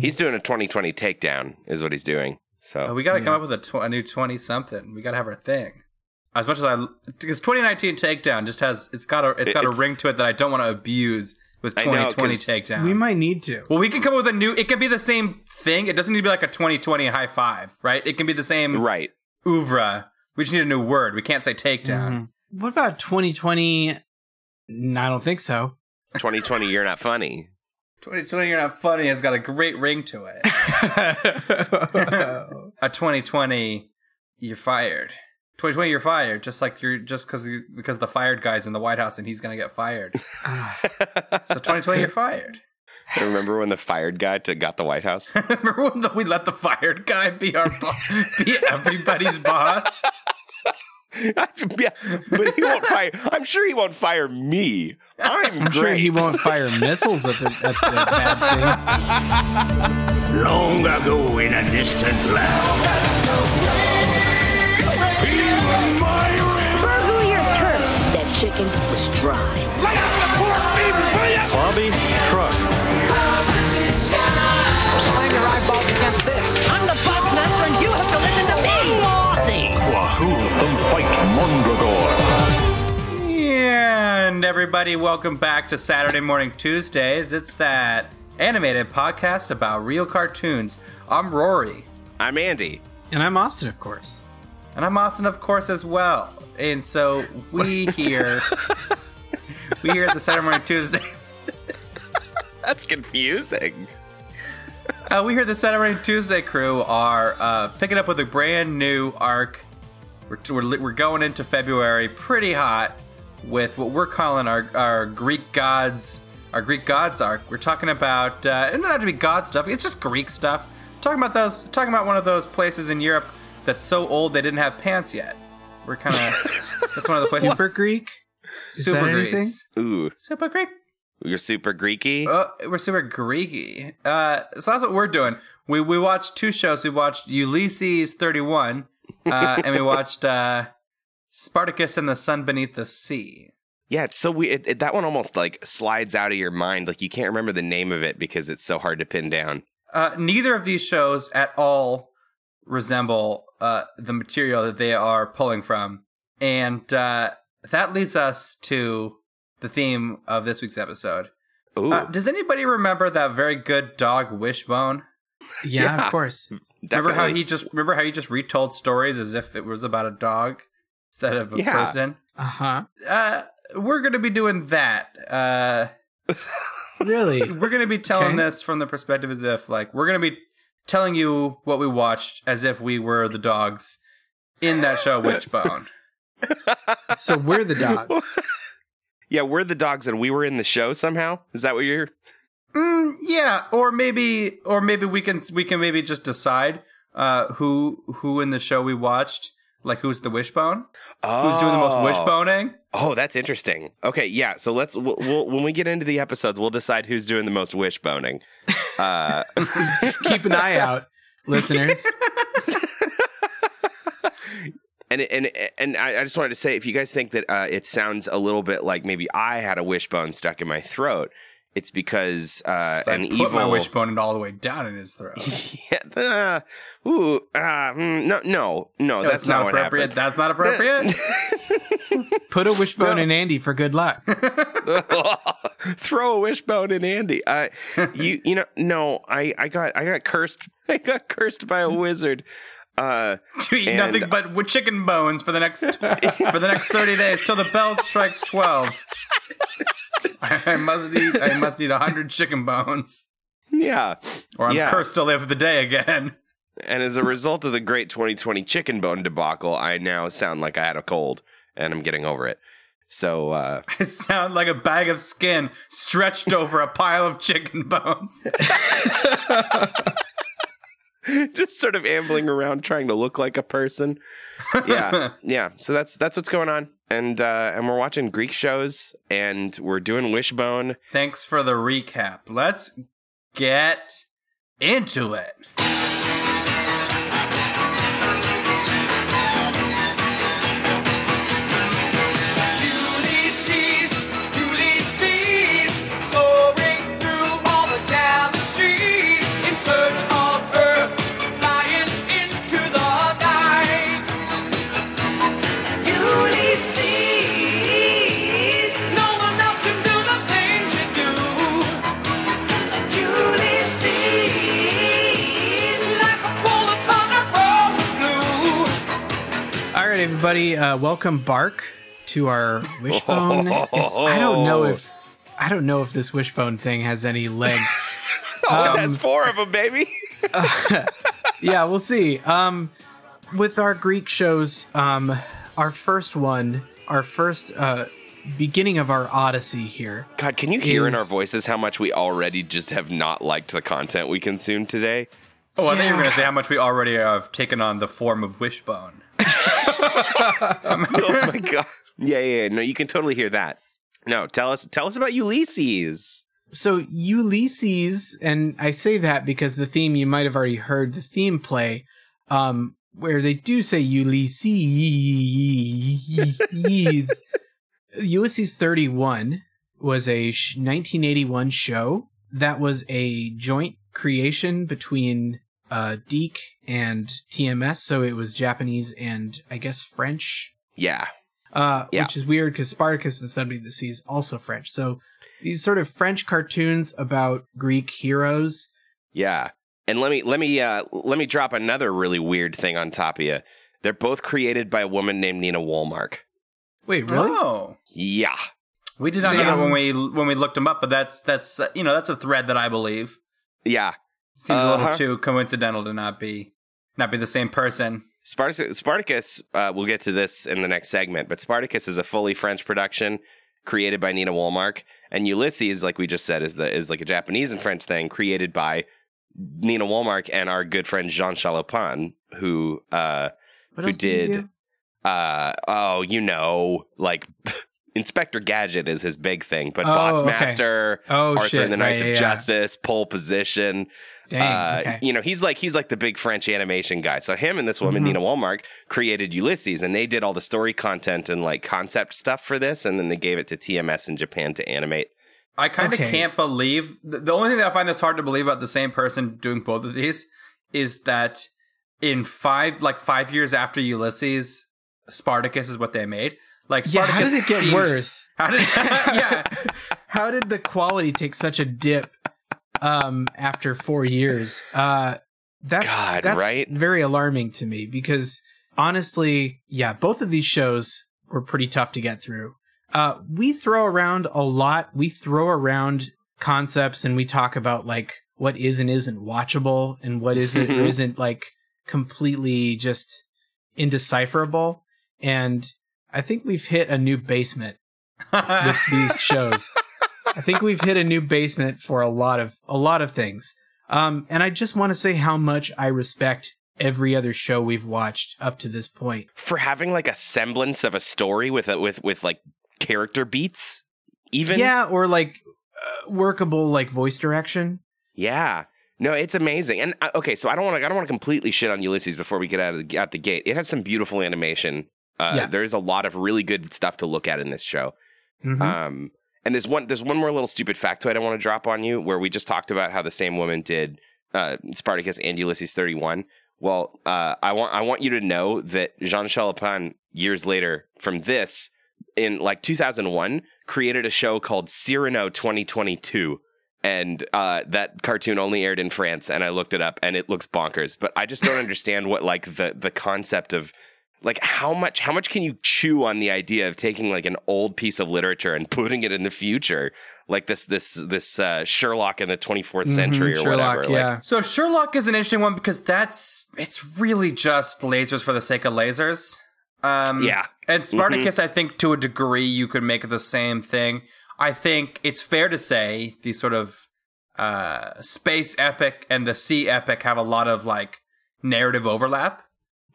He's doing a 2020 takedown, is what he's doing. So Uh, we got to Yeah. come up with a, tw- a new 20 something. We got to have our thing. As much as I, because 2019 takedown just has, it's got a, it's got a ring to it that I don't want to abuse with 2020 know, takedown. We might need to. well, we can come up with a new, it can be the same thing. It doesn't need to be like a 2020 high five, right? It can be the same right. oeuvre. We just need a new word. We can't say takedown. Mhm. What about 2020? No, I don't think so. 2020, you're not funny. 2020 You're Not Funny has got a great ring to it. a 2020 you're fired 2020 you're fired just like you're just because because the fired guy's in the white house and he's gonna get fired so 2020 you're fired Remember when the fired guy to got the White House? remember when the, we let the fired guy be our bo- be everybody's boss yeah, but he won't fire. I'm sure he won't fire me. I'm, I'm sure he won't fire missiles at the, at the bad things. Long ago in a distant land. For who your turds, that chicken was dry. Lay out the pork, baby, please! Bobby Truck. Slam your eyeballs against this. I'm the boss master and you have and fight Mondragor. and everybody welcome back to saturday morning tuesdays it's that animated podcast about real cartoons i'm rory I'm Andy. And I'm Austin, of course. And I'm Austin, of course, as well. And so we here, we here at the Saturday Morning Tuesday, That's confusing. uh, we here at the Saturday Morning Tuesday crew are uh, picking up with a brand new arc. We're, we're, we're going into February pretty hot with what we're calling our, our Greek gods, our Greek gods arc. We're talking about, uh, it doesn't have to be god stuff, it's just Greek stuff. Talking about those, talking about one of those places in Europe that's so old they didn't have pants yet. We're kind of, that's one of the places. Super Greek? Is Super that anything? Greece. Ooh, Super Greek. you're super Greeky. Oh, we're super Greeky. Uh, so that's what we're doing. We we watched two shows. We watched Ulysses 31, uh, and we watched uh, Spartacus and the Sun Beneath the Sea. yeah, it's so we it, it- that one almost like slides out of your mind. Like you can't remember the name of it because it's so hard to pin down. Uh, neither of these shows at all resemble uh, the material that they are pulling from, and uh, that leads us to the theme of this week's episode. Ooh, Uh, does anybody remember that very good dog Wishbone? Yeah, Yeah. of course. Remember how he just remember how he just retold stories as if it was about a dog instead of a Yeah. person? Uh huh. Uh we're gonna be doing that. Uh Really? we're gonna be telling Okay. this from the perspective as if like we're gonna be telling you what we watched as if we were the dogs in that show Wishbone. so we're the dogs. yeah, we're the dogs and we were in the show somehow. Is that what you're? Mm, yeah, or maybe or maybe we can we can maybe just decide uh who who in the show we watched, like who's the wishbone? Who's doing the most Oh. wishboning? Oh, that's interesting. Okay, yeah. So let's we'll, we'll, when we get into the episodes, we'll decide who's doing the most wishboning. Uh, Keep an eye out, listeners. and and and I, I just wanted to say, if you guys think that uh, it sounds a little bit like maybe I had a wishbone stuck in my throat, it's because uh, So I an put evil my wishbone all the way down in his throat. yeah, uh, ooh, uh, mm, no, no, no, that's, That's not, what appropriate. happened. That's not appropriate. Put a wishbone in Andy for good luck. Throw a wishbone in Andy. Uh, you you know no, I I got I got cursed. I got cursed by a wizard. Uh, to eat And- nothing but with chicken bones for the next for the next thirty days till the bell strikes twelve. I must eat. I must eat a hundred chicken bones, yeah, or I'm Yeah. cursed to live the day again. and as a result of the great 2020 chicken bone debacle, I now sound like I had a cold, and I'm getting over it. So uh, I sound like a bag of skin stretched over a pile of chicken bones. just sort of ambling around trying to look like a person. Yeah, yeah. So that's that's what's going on, and uh, and we're watching Greek shows, and we're doing Wishbone. Thanks for the recap. Let's get into it. Everybody. Uh, welcome, Bark, to our wishbone. It's- I don't know if I don't know if this wishbone thing has any legs. Oh, Um, that's four of them, baby. yeah, we'll see. Um, with our Greek shows, um, our first one, our first uh, beginning of our odyssey here. God, can you hear in our voices how much we already just have not liked the content we consumed today? Oh, I think you were going to say how much we already have taken on the form of Wishbone. oh my god. Yeah, yeah, yeah. No, you can totally hear that. No, tell us tell us about Ulysses. So Ulysses, and I say that because the theme you might have already heard the theme play, um, where they do say Ulysses. Ulysses 31 was a 1981 show that was a joint creation between uh, DIC and TMS. So it was Japanese and I guess French Yeah. uh, Yeah. which is weird because Spartacus and Somebody of the Sea is also French. So these sort of French cartoons about Greek heroes. Yeah. And let me let me uh let me drop another really weird thing on top of you. They're both created by a woman named Nina Wolmark. Wait, really? Oh. Yeah. We did not know that when we when we looked them up, but that's that's uh, you know that's a thread that I believe Yeah. Seems a Uh-huh. little too coincidental to not be not be the same person. Spartacus, Spartacus uh, we'll get to this in the next segment, but Spartacus is a fully French production created by Nina Wolmark, and Ulysses, like we just said, is the is like a Japanese and French thing created by Nina Wolmark and our good friend Jean Chalopin, who uh What Who did? did- you do? uh oh, you know, like Inspector Gadget is his big thing, but Oh, okay. Boxmaster, Oh Arthur shit! and the Knights right, of yeah, yeah. Justice, Pole Position. Dang. Uh, okay. You know, he's like he's like the big French animation guy. So him and this woman, Mhm. Nina Wolmark, created Ulysses, and they did all the story content and like concept stuff for this, and then they gave it to TMS in Japan to animate. I kind of Okay. can't believe the, the only thing that I find this hard to believe about the same person doing both of these is that in five like five years after Ulysses, Spartacus is what they made. Like Yeah, Spartacus how did it get seems- worse? How did yeah? How did the quality take such a dip um, after four years? Uh, that's God, that's right? very alarming to me because honestly, yeah, both of these shows were pretty tough to get through. Uh, we throw around a lot. We throw around concepts and we talk about like what is and isn't watchable and what isn't or isn't like completely just indecipherable. And I think we've hit a new basement with these shows. I think we've hit a new basement for a lot of a lot of things. Um, and I just want to say how much I respect every other show we've watched up to this point. For having like a semblance of a story with a, with with like character beats, even yeah, or like uh, workable like voice direction. Yeah. No, it's amazing. And uh, okay, so I don't want to I don't want to completely shit on Ulysses before we get out of the out the gate. It has some beautiful animation. Uh, Yeah. there's a lot of really good stuff to look at in this show. Mhm. Um, and there's one there's one more little stupid factoid I want to drop on you where we just talked about how the same woman did uh, Spartacus and Ulysses 31. Well, uh, I want I want you to know that Jean Chalopin years later from this in like 2001 created a show called Cyrano 2022 and uh, that cartoon only aired in France and I looked it up and it looks bonkers but I just don't understand what like the the concept of like how much how much can you chew on the idea of taking like an old piece of literature and putting it in the future like this this this uh, Sherlock in the 24th century Mhm, or Sherlock, whatever yeah. like So Sherlock is an interesting one because that's it's really just lasers for the sake of lasers. Um, Yeah. and Spartacus, I think to a degree you could make the same thing. I think it's fair to say the sort of uh, space epic and the sea epic have a lot of like narrative overlap.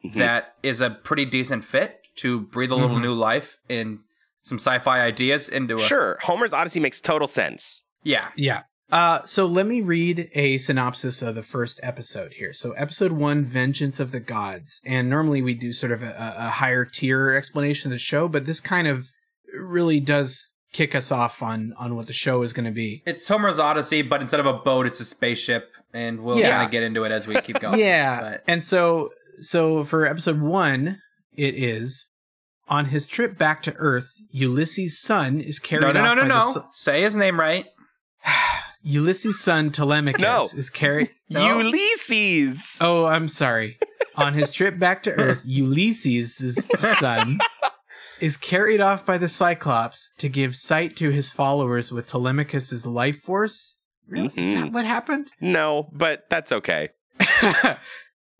Mm-hmm. That is a pretty decent fit to breathe a little new life in some sci-fi ideas into a sure Homer's Odyssey makes total sense yeah Yeah. Uh, so let me read a synopsis of the first episode here. So episode one, Vengeance of the Gods. And normally we do sort of a, a higher tier explanation of the show, but this kind of really does kick us off on, on what the show is going to be. It's Homer's Odyssey, but instead of a boat, it's a spaceship, and we'll Yeah. kind of get into it as we keep going. yeah. But- And so, so for episode one, it is on his trip back to Earth, Ulysses' son is carried no, no, no, no, no. su- Say his name right. Ulysses' son Telemachus No. is carried. No. Ulysses Oh, I'm sorry. On his trip back to Earth, Ulysses' son is carried off by the Cyclops to give sight to his followers with Telemachus' life force. Really? Is that Mhm. what happened? No, but that's okay.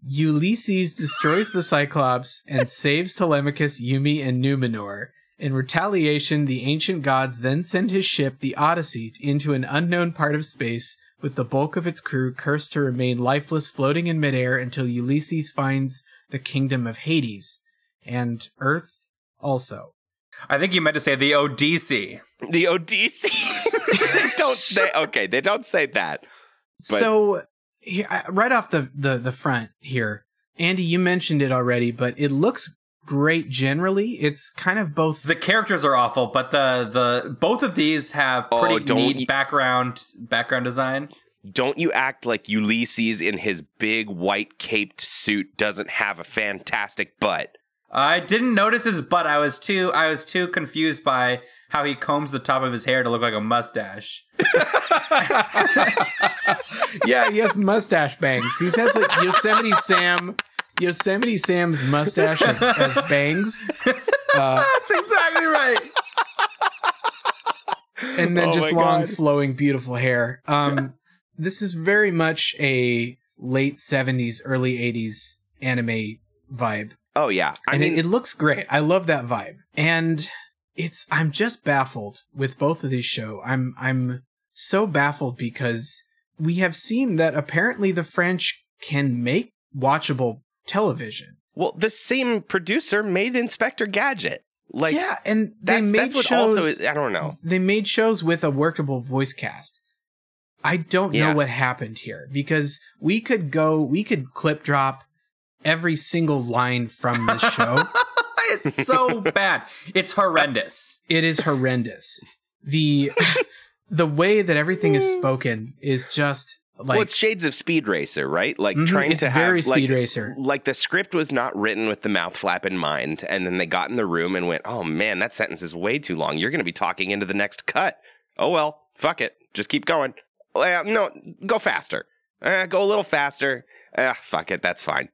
Ulysses destroys the Cyclops and saves Telemachus, Yumi, and Numinor. In retaliation, the ancient gods then send his ship, the Odyssey, into an unknown part of space, with the bulk of its crew cursed to remain lifeless, floating in midair until Ulysses finds the kingdom of Hades and Earth also. I think you meant to say the Odyssey. The Odyssey. they don't say okay. They don't say that. But- so, he- uh, right off the, the, the front here, Andy, you mentioned it already, but it looks great generally. It's kind of both The characters are awful, but the the both of these have Oh, pretty don't neat you- background background design. Don't you act like Ulysses in his big white caped suit doesn't have a fantastic butt? I didn't notice his butt. I was too I was too confused by how he combs the top of his hair to look like a mustache. yeah, he has mustache bangs. He has like Yosemite Sam, Yosemite Sam's mustache as, as bangs, That's exactly right. and then Oh just long, God. flowing, beautiful hair. Um, this is very much a late '70s, early '80s anime vibe, Oh yeah. I and mean, it, it looks great. I love that vibe, and it's. I'm just baffled with both of these show. I'm. I'm so baffled because we have seen that apparently the French can make watchable television. well, the same producer made Inspector Gadget. Like yeah, and they made shows. also is, I don't know. They made shows with a workable voice cast. I don't Yeah. know what happened here because we could go, we could clip drop every single line from this show. it's so bad. It's horrendous. it is horrendous. The the way that everything is spoken is just like well, it's shades of Speed Racer, right? Like Mhm, trying it's to have very like, Speed Racer. Like the script was not written with the mouth flap in mind, and then they got in the room and went, "Oh man, that sentence is way too long. You're going to be talking into the next cut." Oh well, fuck it, just keep going. Well, no, go faster. Uh, go a little faster. Ah, fuck it, that's fine.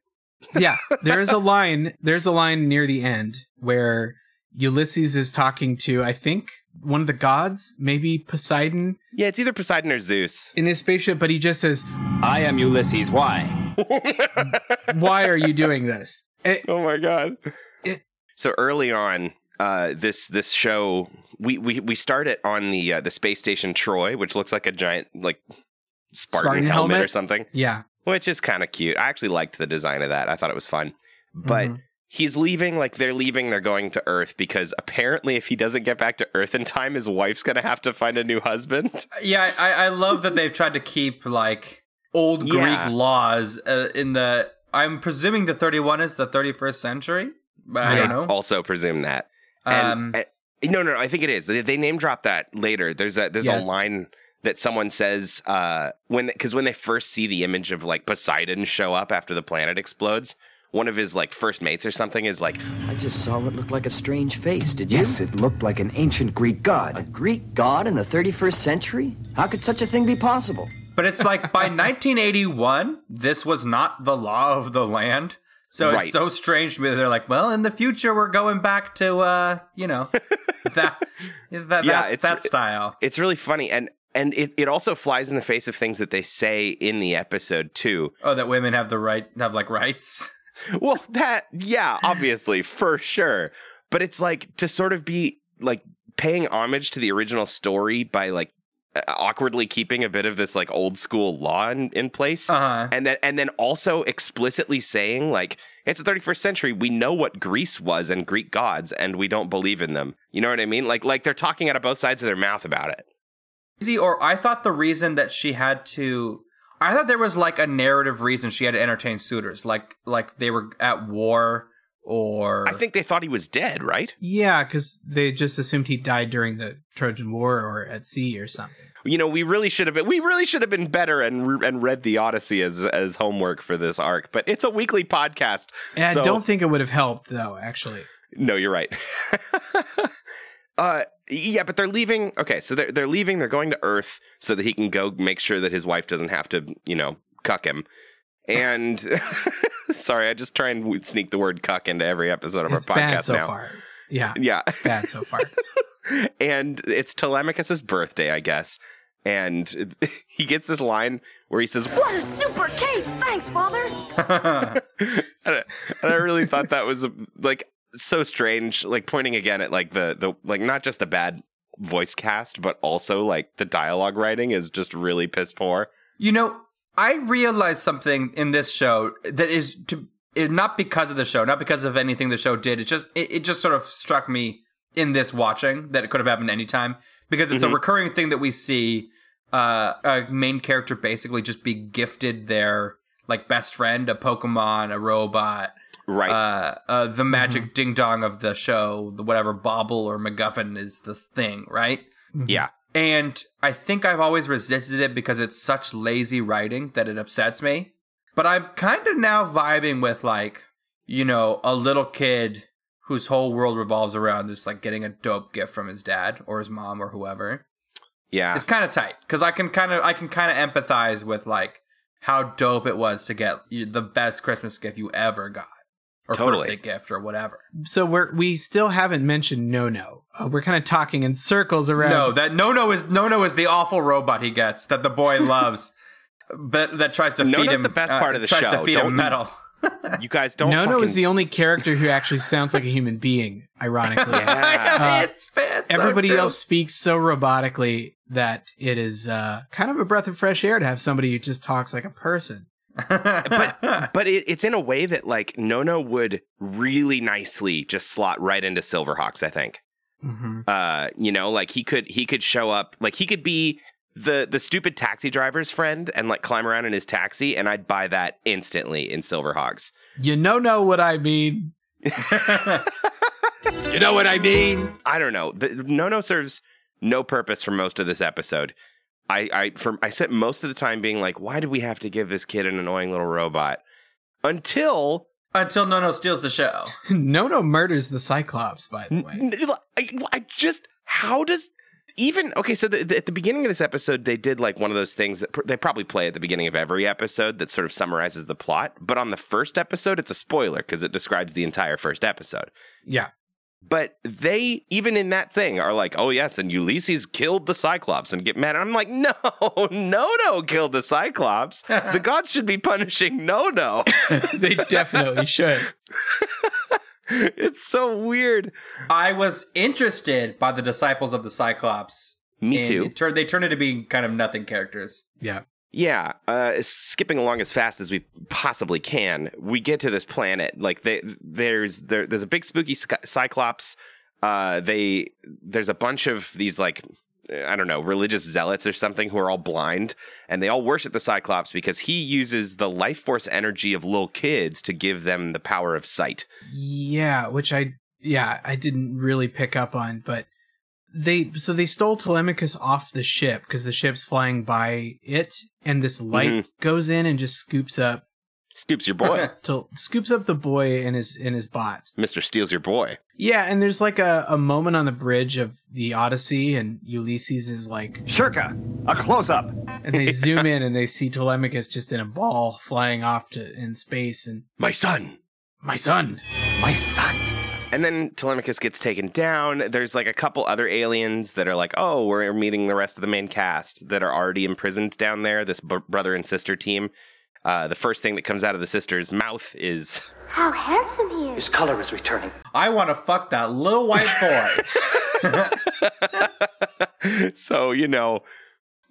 Yeah, there is a line. There's a line near the end where Ulysses is talking to, I think, one of the gods, maybe Poseidon, Yeah, it's either Poseidon or Zeus. in his spaceship, but he just says, I am Ulysses. Why? "Why are you doing this?" It- Oh my god. It- so early on, uh, this this show we we we start it on the uh, the space station Troy, which looks like a giant like Spartan, Spartan helmet, helmet? or something, yeah, which is kind of cute. I actually liked the design of that. I thought it was fun. But Mhm. he's leaving, like they're leaving, they're going to Earth because apparently, if he doesn't get back to Earth in time, his wife's gonna have to find a new husband. Yeah, I, I love that they've tried to keep like old Greek Yeah. laws uh, in the. I'm presuming the 31 is the 31st century. But I Yeah. don't know. Also, presume that. Um, And, and- no, no, no, I think it is. They, they name drop that later. There's a there's Yes. a line that someone says uh, when because when they first see the image of like Poseidon show up after the planet explodes, one of his like first mates or something is like, I just saw what looked like a strange face, did you? Yes, it looked like an ancient Greek god. A. Greek god in the 31st century? How could such a thing be possible? but it's like by 1981, this was not the law of the land. So Right. it's so strange to me. They're like, well, in the future, we're going back to, uh, you know, that that, Yeah, that, it's- that style. it's really funny and. And it, it also flies in the face of things that they say in the episode too. Oh, that women have the right, have like rights. Well, that yeah, obviously for sure. But it's like to sort of be like paying homage to the original story by like awkwardly keeping a bit of this like old school law in, in place. Uh huh. and then and then also explicitly saying like it's the 31st century we know what greece was and greek gods and we don't believe in them you know what i mean like like they're talking out of both sides of their mouth about it Easy, or I thought the reason that she had to, I thought there was like a narrative reason she had to entertain suitors, like like they were at war or i think they thought he was dead right yeah, because they just assumed he died during the Trojan War or at sea or something. you know we really should have been we really should have been better and re- and read the odyssey as as homework for this arc but it's a weekly podcast And so- I don't think it would have helped though. Actually, No, you're right. uh yeah, but they're leaving. Okay, so they're they're leaving. They're going to Earth so that he can go make sure that his wife doesn't have to, you know, cuck him. and sorry, I just try and sneak the word cuck into every episode of It's our podcast bad so now. far. Yeah, Yeah, it's bad so far. and it's Telemachus's birthday, I guess. And he gets this line where he says, What a super cake! Thanks, Father! and I, and I really thought that was like so strange like pointing again at like the the like not just the bad voice cast but also like the dialogue writing is just really piss poor You know, I realized something in this show that is to it, not because of the show, not because of anything the show did. it just it, it just sort of struck me in this watching that it could have happened anytime because it's Mhm. a recurring thing that we see uh, a main character basically just be gifted their like best friend, a Pokemon, a robot, right uh, uh, the magic ding dong of the show, the whatever bauble or MacGuffin is the thing, right? yeah And I think I've always resisted it because it's such lazy writing that it upsets me. But I'm kind of now vibing with like, you know, a little kid whose whole world revolves around just like getting a dope gift from his dad or his mom or whoever. yeah It's kind of tight because I can kind of I can kind of empathize with like how dope it was to get the best Christmas gift you ever got or Totally. birthday gift or whatever. so we're we still haven't mentioned Nono. Uh, we're kind of talking in circles around. No, that no no is no no is the awful robot he gets that the boy loves, but that tries to feed No-No's him. the best uh, part of the tries show. to feed Don't- him metal. you guys don't Nono fucking- is the only character who actually sounds like a human being. Ironically, Yeah. it's, it's so everybody true. else speaks so robotically that it is uh, kind of a breath of fresh air to have somebody who just talks like a person. But but it, it's in a way that like Nono would really nicely just slot right into Silverhawks I think hmm uh you know like he could he could show up like he could be the the stupid taxi driver's friend and like climb around in his taxi and I'd buy that instantly in Silverhawks. You know, know what I mean. You know what I mean? I don't know. The, Nono serves no purpose for most of this episode. I I for I spent most of the time being like, why did we have to give this kid an annoying little robot? Until Until Nono steals the show. Nono murders the Cyclops. By the way, N- I, I just how does even okay so the, the- at the beginning of this episode they did like one of those things that pr- they probably play at the beginning of every episode that sort of summarizes the plot but on the first episode it's a spoiler because it describes the entire first episode yeah. But they even in that thing are like oh yes and ulysses killed the cyclops and get mad and i'm like no no no killed the cyclops the gods should be punishing no no they definitely should. it's so weird I was interested by the disciples of the Cyclops. me too It turned, they turned into being kind of nothing characters. Yeah. Yeah, uh, skipping along as fast as we possibly can, we get to this planet. Like, they, there's there, there's a big spooky cyclops. Uh, they there's a bunch of these like I don't know religious zealots or something who are all blind, and they all worship the cyclops because he uses the life force energy of little kids to give them the power of sight. Yeah, which I yeah, I didn't really pick up on, but they so they stole Telemachus off the ship because the ship's flying by it, and this light Mhm. goes in and just scoops up Scoops your boy, to scoops up the boy in his in his bot. Mister steals your boy. Yeah, and there's like a, a moment on the bridge of the Odyssey, and Ulysses is like, Shyrka, a close up. and they zoom in and they see Telemachus just in a ball flying off to in space, and My son. my son. My son. And then Telemachus gets taken down. There's like a couple other aliens that are like, oh, we're meeting the rest of the main cast that are already imprisoned down there, this b- brother and sister team. Uh, the first thing that comes out of the sister's mouth is, How handsome he is. His color is returning. I want to fuck that little white boy. so, you know,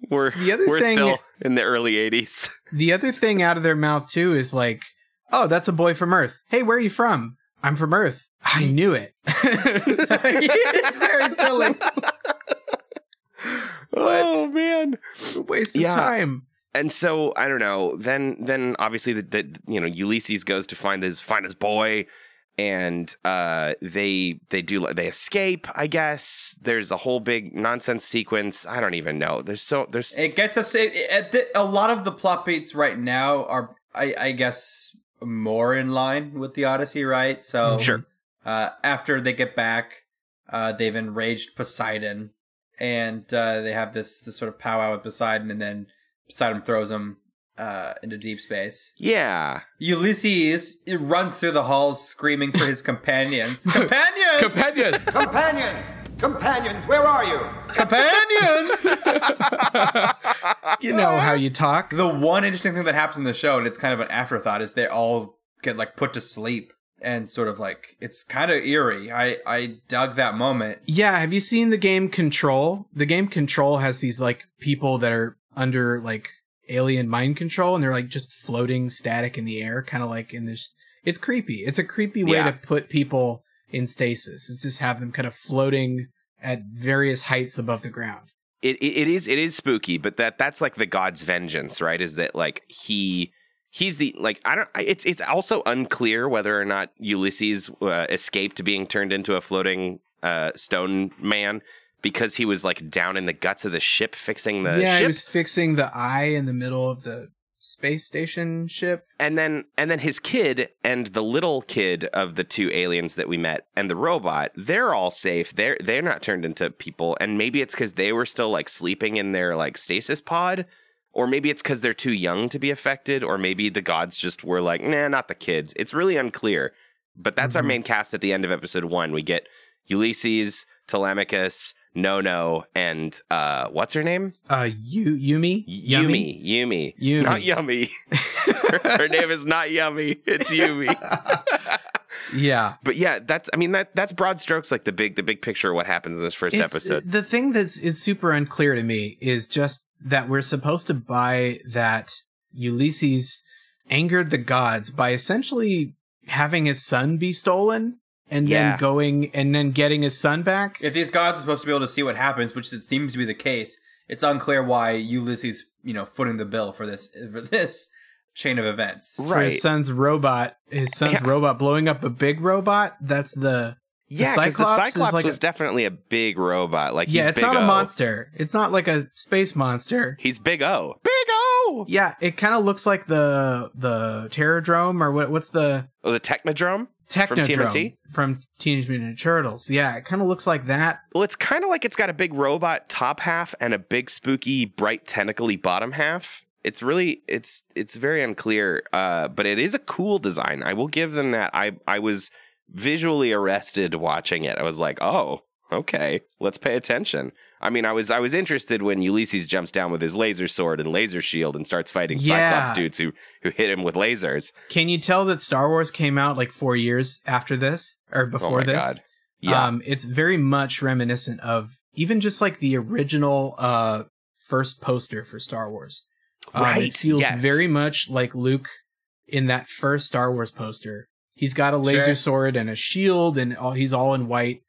we're, The other we're thing- still in the early 80s. The other thing out of their mouth too is like, oh, that's a boy from Earth. Hey, where are you from? I'm from Earth. I knew it. it's very silly. oh, man. Waste of Yeah. time. and so I don't know. Then then obviously the you know Ulysses goes to find his find his boy, and uh, they they do they escape. I guess there's a whole big nonsense sequence. I don't even know. There's so there's It gets us to at the, a lot of the plot beats right now are, I, I guess, more in line with the Odyssey, right? So Sure. Uh, after they get back, uh, they've enraged Poseidon, and uh, they have this this sort of powwow with Poseidon, and then Poseidon throws him uh, into deep space. Yeah. Ulysses runs through the halls screaming for his companions. companions! Companions. Companions! Companions, where are you? companions! you know how you talk. the one interesting thing that happens in the show, and it's kind of an afterthought, is they all get like put to sleep and sort of like it's kind of eerie. I I dug that moment. Yeah, have you seen the game Control? The game Control has these like people that are under like alien mind control and they're like just floating static in the air, kind of like in this it's creepy. It's a creepy way Yeah. to put people in stasis. It's just have them kind of floating at various heights above the ground. it, it, it is it is spooky, but that that's like the god's vengeance, right? Is that like he he's the like I don't it's it's also unclear whether or not Ulysses uh, escaped being turned into a floating uh, stone man because he was like down in the guts of the ship fixing the yeah, ship he was fixing the eye in the middle of the space station ship. and then and then his kid and the little kid of the two aliens that we met and the robot they're all safe. They're they're not turned into people. And maybe it's because they were still like sleeping in their like stasis pod. Or maybe it's because they're too young to be affected. Or maybe the gods just were like nah not the kids. It's really unclear. But that's our Mhm. main cast at the end of episode one. We get ulysses telemachus no no and uh what's her name Uh, Yu Yumi, Yumi. Yumi. Yumi. Not Yummy. Her name is not Yummy. It's Yumi. Yeah, but yeah, that's I mean that that's broad strokes like the big the big picture of what happens in this first It's- episode. The thing that's is super unclear to me is just that we're supposed to buy that Ulysses angered the gods by essentially having his son be stolen and Yeah. then going and then getting his son back. If these gods are supposed to be able to see what happens, which it seems to be the case, it's unclear why Ulysses, you know, footing the bill for this for this chain of events. For Right. his son's robot, his son's Yeah. robot blowing up a big robot. That's the yeah, 'cause Cyclops the is Cyclops like was a- definitely a big robot. Like yeah. he's It's big not a O. monster. It's not like a space monster. He's big O. Big O. Yeah, it kind of looks like the the Terradrome or what? What's the Oh, the Technodrome. Technodrome TMNT? from Teenage Mutant Ninja Turtles. Yeah, it kind of looks like that. Well, it's kind of like it's got a big robot top half and a big spooky bright tentacly bottom half. It's really it's it's very unclear, uh, but it is a cool design. I will give them that. I I was visually arrested watching it. I was like, oh, okay, let's pay attention. I mean, I was I was interested when Ulysses jumps down with his laser sword and laser shield and starts fighting Yeah. Cyclops dudes who who hit him with lasers. Can you tell that Star Wars came out like four years after this or before oh my this? god, yeah, Um, it's very much reminiscent of even just like the original uh first poster for Star Wars. Um, Right, It feels yes. very much like Luke in that first Star Wars poster. He's got a laser Sure. sword and a shield, and all, he's all in white.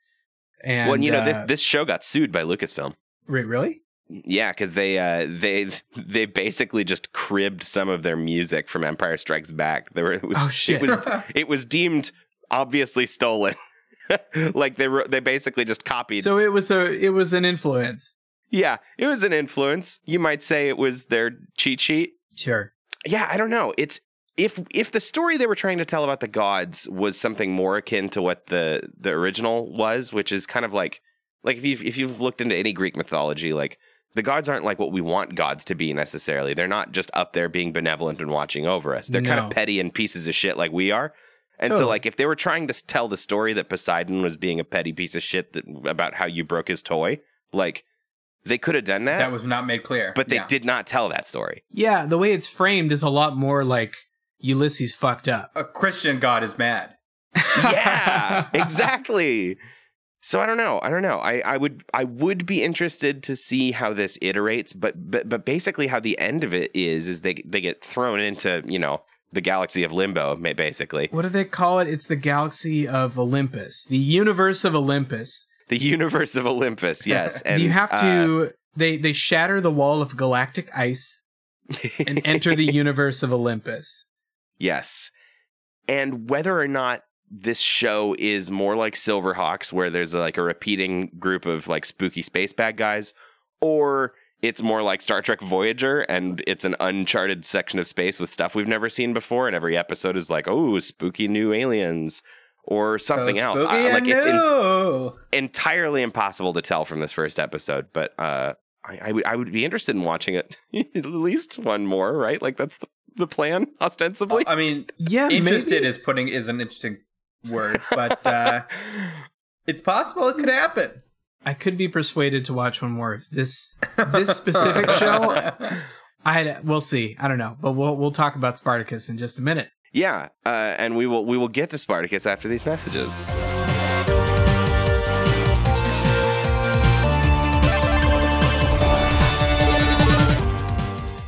And well, and, you know uh, this this show got sued by Lucasfilm. wait, really? Yeah, because they uh, they they basically just cribbed some of their music from Empire Strikes Back. There were it was Oh, shit. it was it was deemed obviously stolen. like they wrote, they basically just copied. So it was a it was an influence. yeah, it was an influence. You might say it was their cheat sheet. Sure. Yeah, I don't know. It's if if the story they were trying to tell about the gods was something more akin to what the the original was, which is kind of like like if you if you've looked into any Greek mythology, like the gods aren't like what we want gods to be necessarily. They're not just up there being benevolent and watching over us. They're kind of petty and pieces of shit like we are. And so like if they were trying to tell the story that Poseidon was being a petty piece of shit that about how you broke his toy, like they could have done that, That was not made clear. but they Yeah. did not tell that story. Yeah, the way it's framed is a lot more like Ulysses fucked up. A Christian god is mad. yeah, exactly. So I don't know. I don't know. I, I would I would be interested to see how this iterates, but but but basically how the end of it is is they they get thrown into you know the galaxy of limbo, basically What do they call it? It's the galaxy of Olympus, the universe of Olympus. the universe of Olympus. Yes, and you have uh, to. they they shatter the wall of galactic ice and enter the universe of Olympus. Yes. And whether or not this show is more like Silverhawks, where there's like a repeating group of like spooky space bad guys, or it's more like Star Trek Voyager and it's an uncharted section of space with stuff we've never seen before, and every episode is like, oh, spooky new aliens. Or something so else. I- like it's in- entirely impossible to tell from this first episode, but uh, I, I would I would be interested in watching it at least one more, right? Like that's the, the plan ostensibly. I mean, Yeah, interested maybe. is putting is an interesting word, but uh, it's possible it could happen. I could be persuaded to watch one more of this this specific show. I we'll see. I don't know, but we'll we'll talk about Spartacus in just a minute. yeah, uh, and we will we will get to Spartacus after these messages.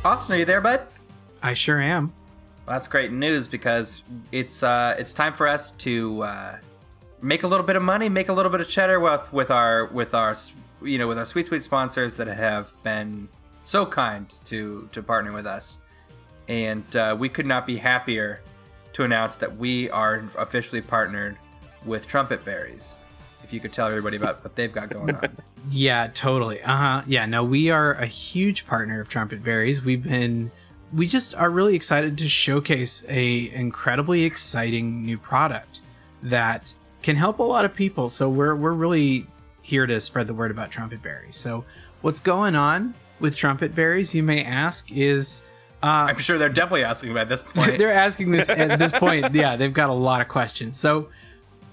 Austin, are you there, bud? I sure am. Well, that's great news because it's uh, it's time for us to uh, make a little bit of money, make a little bit of cheddar with with our with our you know with our sweet sweet sponsors that have been so kind to to partner with us, and uh, we could not be happier to announce that we are officially partnered with Trumpet Berries. If you could tell everybody about what they've got going on. Yeah, totally. Uh huh. Yeah, no, we are a huge partner of Trumpet Berries. We've been, we just are really excited to showcase a incredibly exciting new product that can help a lot of people. So we're we're really here to spread the word about Trumpet Berries. So what's going on with Trumpet Berries, you may ask, is uh, I'm sure they're definitely asking about this point. they're asking this at this point. Yeah, they've got a lot of questions. So,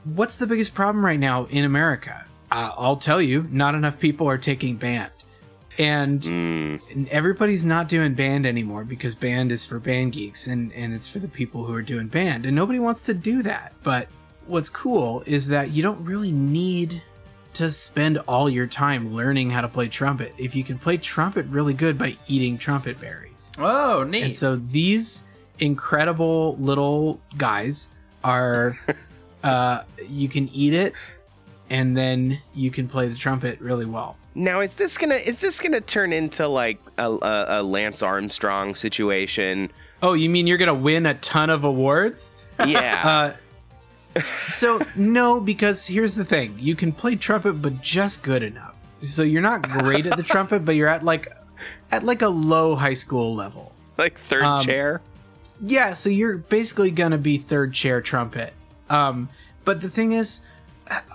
what's the biggest problem right now in America? Uh, I'll tell you, not enough people are taking band, and and everybody's not doing band anymore because band is for band geeks and and it's for the people who are doing band, and nobody wants to do that. But what's cool is that you don't really need to spend all your time learning how to play trumpet if you can play trumpet really good by eating trumpet berries. oh, neat. And so these incredible little guys are uh you can eat it and then you can play the trumpet really well. Now is this gonna is this gonna turn into like a, a, a Lance Armstrong situation? Oh, you mean you're going to win a ton of awards? Yeah. Uh so no because here's the thing. You can play trumpet but just good enough. So you're not great at the trumpet but you're at like at like a low high school level. like third um, chair. Yeah, so you're basically gonna be third chair trumpet. Um, but the thing is,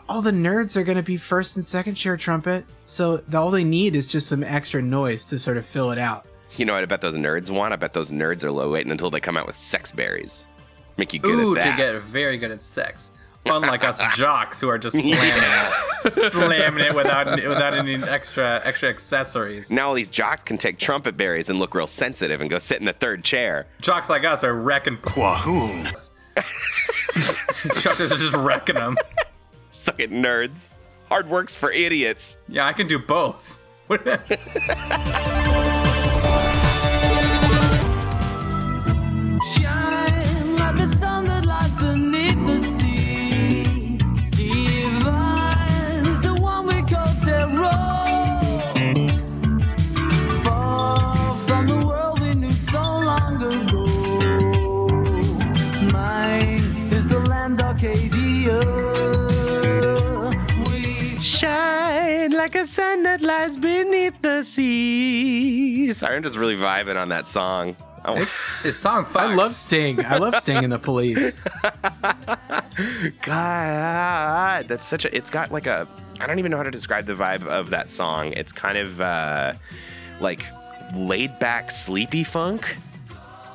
all the nerds are gonna be first and second chair trumpet. So the, all they need is just some extra noise to sort of fill it out. You know what I bet those nerds want? I bet those nerds are low waiting until they come out with sex berries. Make you good Ooh, at to get very good at sex. Unlike us jocks who are just slamming it, slamming it without without any extra extra accessories. now all these jocks can take trumpet berries and look real sensitive and go sit in the third chair. Jocks like us are wrecking. Quahoon. Jocks are just wrecking them. Suck it, nerds. Hard works for idiots. Yeah, I can do both. sea. Sorry, I'm just really vibing on that song. Oh, This song fucks. I love Sting. I love Sting and the Police. God, that's such a. It's got like a. I don't even know how to describe the vibe of that song. It's kind of uh, like laid back, sleepy funk.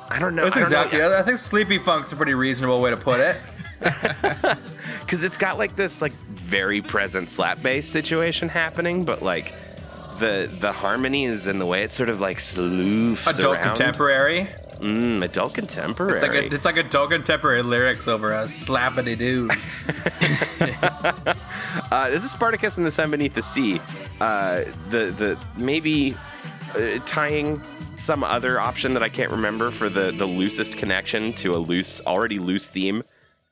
I don't know. That's exactly. I think sleepy funk's a pretty reasonable way to put it. because it's got like this like very present slap bass situation happening, but like the the harmonies and the way it's sort of like sloofs Adult around. contemporary. Mm, adult contemporary. It's like a, it's like adult contemporary lyrics over a slappity doos. Uh, this is Spartacus and the Sun Beneath the Sea. Uh, the the maybe uh, tying some other option that I can't remember for the the loosest connection to a loose already loose theme.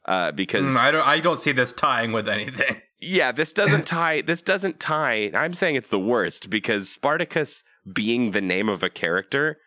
Uh, because Mm, I don't I don't see this tying with anything. Yeah, this doesn't tie. This doesn't tie. I'm saying it's the worst because Spartacus being the name of a character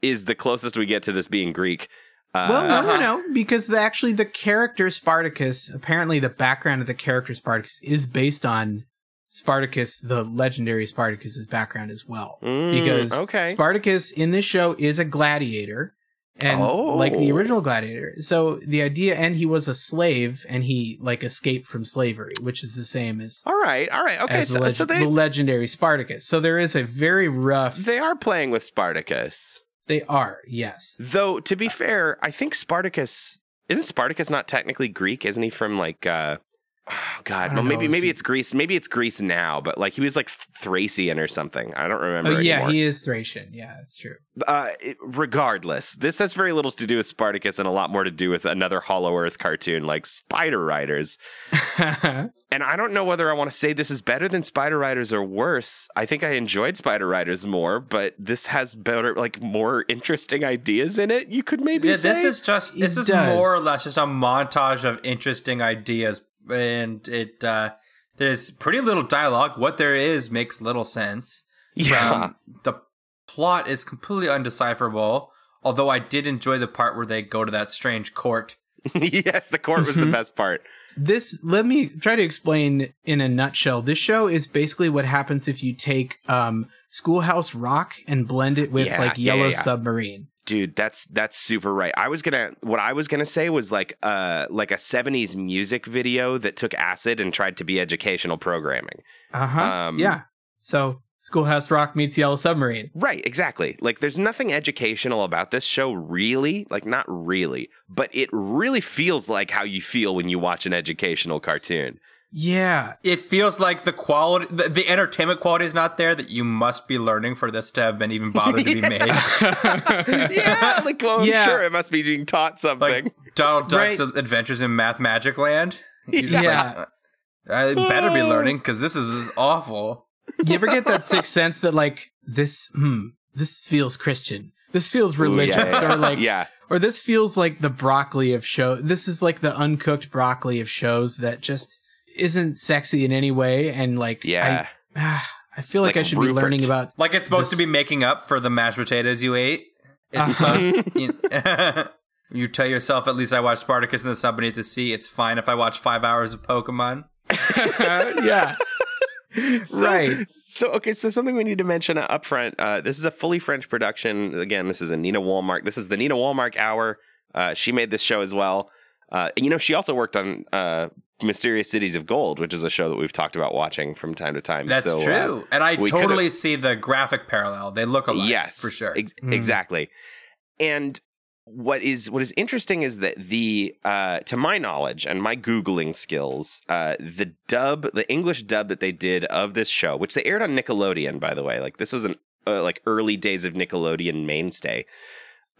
is the closest we get to this being Greek. Uh, Well, no, no, no, because the, actually the character Spartacus, apparently the background of the character Spartacus is based on Spartacus, the legendary Spartacus's background as well. Mm, because okay. Spartacus in this show is a gladiator, and like the Oh. original Gladiator. So the idea, and he was a slave, and he like escaped from slavery, which is the same as All right, all right, okay. as the, So, leg- so the legendary Spartacus. So there is a very rough. they are playing with Spartacus. They are yes. Though to be fair, I think Spartacus isn't Spartacus not technically Greek? Isn't he from like uh oh god, well maybe know, maybe he- it's Greece. Maybe it's Greece now, but like he was like Thracian or something. I don't remember Oh yeah, anymore. he is Thracian. Yeah, that's true. uh, it- regardless, this has very little to do with Spartacus and a lot more to do with another Hollow Earth cartoon like Spider Riders. And I don't know whether I want to say this is better than Spider Riders or worse. I think I enjoyed Spider Riders more, but this has better, like, more interesting ideas in it. You could maybe Yeah, say. this is just this It is does. more or less just a montage of interesting ideas, and it uh, there's pretty little dialogue. What there is makes little sense. yeah. Um, the plot is completely undecipherable. Although I did enjoy the part where they go to that strange court. yes, the court was the Mhm. best part. this let me try to explain in a nutshell. This show is basically what happens if you take um, Schoolhouse Rock and blend it with Yeah, like Yellow yeah, yeah. Submarine. Dude, that's that's super right. I was gonna what I was gonna say was like uh like a 70s music video that took acid and tried to be educational programming. Uh huh. Um, yeah. So Schoolhouse Rock meets Yellow Submarine. Right, exactly. Like there's nothing educational about this show really, like not really, but it really feels like how you feel when you watch an educational cartoon. Yeah. It feels like the quality, the, the entertainment quality is not there that you must be learning for this to have been even bothered to be made. yeah, like well, I'm Yeah. sure it must be being taught something. Like Donald Duck's Right. Adventures in Math Magic Land. Yeah. like, I better be learning because this is awful. You ever get that sixth sense that like this? Hmm. This feels Christian. This feels religious, yeah. or like, yeah, or this feels like the broccoli of show. This is like the uncooked broccoli of shows that just isn't sexy in any way, and like, yeah. I, ah, I feel like, Like I should Rupert. be learning about. Like it's supposed to be making up for the mashed potatoes you ate. It's Uh-huh. supposed. You, you tell yourself, at least I watched Spartacus and the Sun Beneath the Sea. It's fine if I watch five hours of Pokemon. yeah. So- Right. So okay, so something we need to mention up front. Uh, this is a fully French production. Again, this is a Nina Wolmark. This is the Nina Wolmark Hour. Uh, she made this show as well. Uh, and you know, she also worked on uh, Mysterious Cities of Gold, which is a show that we've talked about watching from time to time. That's So, uh, true, and I totally could've- see the graphic parallel. They look alike. yes, for sure. ex- Mm. exactly. And what is what is interesting is that the uh, to my knowledge and my googling skills, uh, the dub, the English dub that they did of this show, which they aired on Nickelodeon, by the way, like this was an uh, like early days of Nickelodeon mainstay.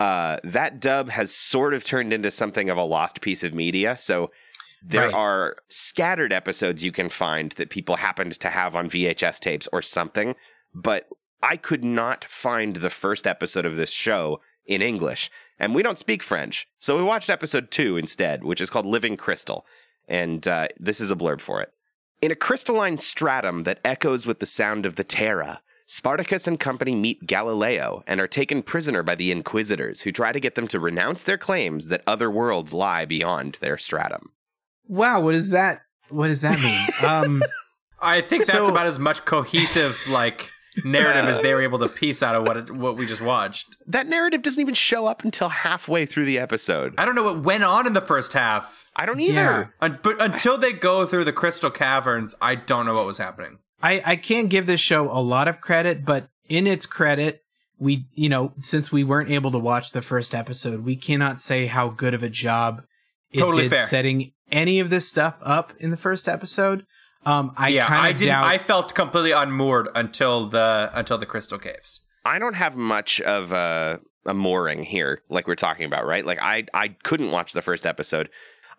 Uh, that dub has sort of turned into something of a lost piece of media. So there Right. are scattered episodes you can find that people happened to have on VHS tapes or something, but I could not find the first episode of this show in English. And we don't speak French. So we watched episode two instead, which is called Living Crystal. And uh, this is a blurb for it. In a crystalline stratum that echoes with the sound of the Terra, Spartacus and company meet Galileo and are taken prisoner by the Inquisitors, who try to get them to renounce their claims that other worlds lie beyond their stratum. Wow. What does that? What does that mean? um. I think that's So- about as much cohesive like narrative as they were able to piece out of what it, what we just watched. That narrative doesn't even show up until halfway through the episode. I don't know what went on in the first half, I don't either. Yeah. Un- but until they go through the crystal caverns, I don't know what was happening. I, I can't give this show a lot of credit, but in its credit, we, you know, since we weren't able to watch the first episode, we cannot say how good of a job it Totally did fair. setting any of this stuff up in the first episode. Um, I yeah, kind I of doubt. I felt completely unmoored until the until the crystal caves. I don't have much of a, a mooring here, like we're talking about, right? Like I, I couldn't watch the first episode.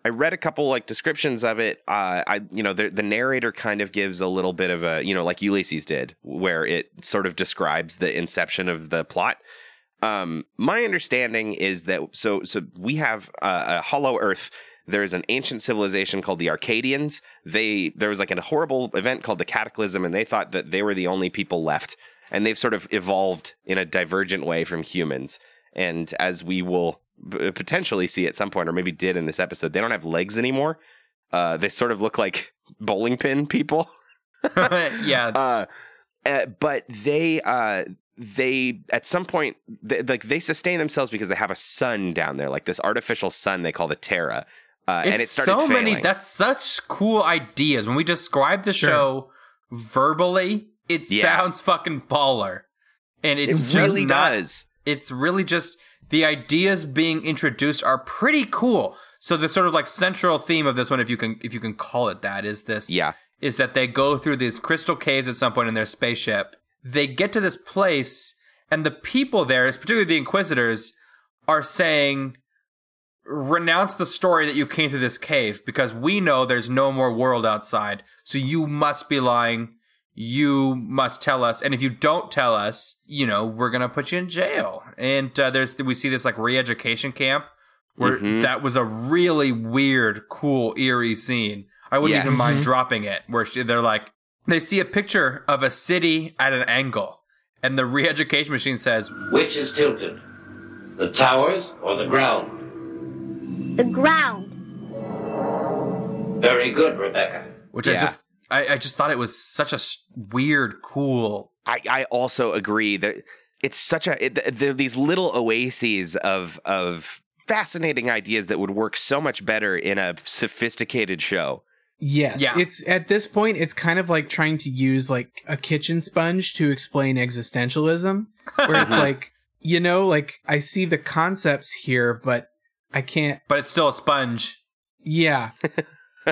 I read a couple like descriptions of it. Uh, I, you know, the, the narrator kind of gives a little bit of a, you know, like Ulysses did, where it sort of describes the inception of the plot. Um, my understanding is that so so we have uh, a Hollow Earth. There's an ancient civilization called the Arcadians. They there was like a horrible event called the Cataclysm, and they thought that they were the only people left, and they've sort of evolved in a divergent way from humans. And as we will potentially see at some point, or maybe did in this episode, they don't have legs anymore. Uh, they sort of look like bowling pin people. yeah, Uh, uh, but they uh, they at some point they, like they sustain themselves because they have a sun down there, like this artificial sun they call the Terra. Uh, It's and it started so many. That's such cool ideas. When we describe the Sure. show verbally, it Yeah. sounds fucking baller, and it's it just really not. does. It's really just the ideas being introduced are pretty cool. So the sort of like central theme of this one, if you can if you can call it that, is this. Yeah. Is that they go through these crystal caves at some point in their spaceship. They get to this place, and the people there, particularly the Inquisitors, are saying, renounce the story that you came to this cave because we know there's no more world outside. So you must be lying. You must tell us. And if you don't tell us, you know, we're going to put you in jail. And uh, there's, we see this like re education camp where Mhm. that was a really weird, cool, eerie scene. I wouldn't even mind dropping it where she, they're like, they see a picture of a city at an angle. And the re education machine says, Which is tilted? The towers or the ground? The ground. Very good, Rebecca. which I just I, I just thought it was such a s- weird, cool. I, I also agree that it's such a it, there are these little oases of of fascinating ideas that would work so much better in a sophisticated show. Yes, Yeah. it's at this point it's kind of like trying to use like a kitchen sponge to explain existentialism, where it's like you know, like I see the concepts here, but I can't. But it's still a sponge. Yeah,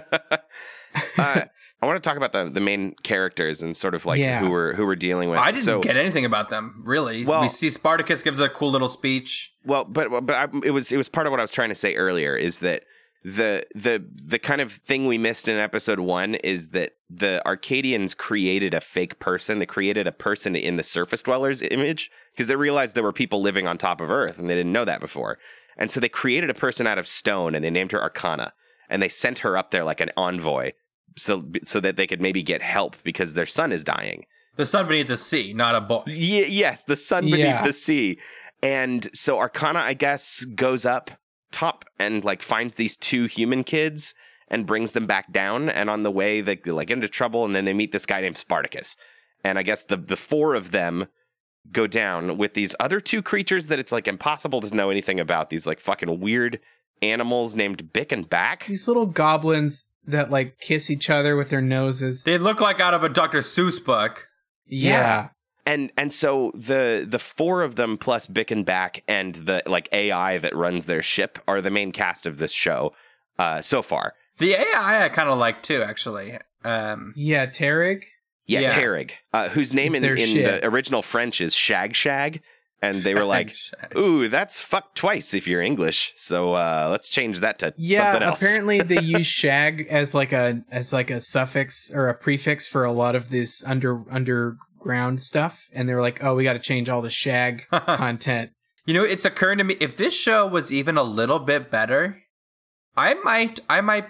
uh, I want to talk about the the main characters and sort of like Yeah. who we're who we're dealing with. I didn't So- get anything about them really. Well- we see Spartacus gives a cool little speech. Well, but but I, it was it was part of what I was trying to say earlier is that the the the kind of thing we missed in episode one is that the Arcadians created a fake person. They created a person in the surface dwellers image because they realized there were people living on top of Earth and they didn't know that before. And so they created a person out of stone and they named her Arcana and they sent her up there like an envoy so so that they could maybe get help because their son is dying. The sun beneath the sea, not a boy. Ye- yes, the sun beneath Yeah. the sea. And so Arcana, I guess, goes up top and like finds these two human kids and brings them back down. And on the way, they like get into trouble, and then they meet this guy named Spartacus. And I guess the the four of them go down with these other two creatures that it's like impossible to know anything about. These like fucking weird animals named Bick and Back. these little goblins that like kiss each other with their noses. They look like out of a Dr. Seuss book. Yeah, and and so the the four of them plus Bick and Back and the like AI that runs their ship are the main cast of this show uh, so far. The AI I kind of like too, actually. Um, yeah, Tarek. Yeah, Yeah. Tarek, uh, whose name Is in, in shit. the original French is Shag Shag, and they were like, Shag. "Ooh, that's fuck twice if you're English." So uh, let's change that to Yeah, something else. apparently they use shag as like a as like a suffix or a prefix for a lot of this under underground stuff, and they were like, "Oh, we got to change all the shag content." you know, it's occurring to me if this show was even a little bit better, I might I might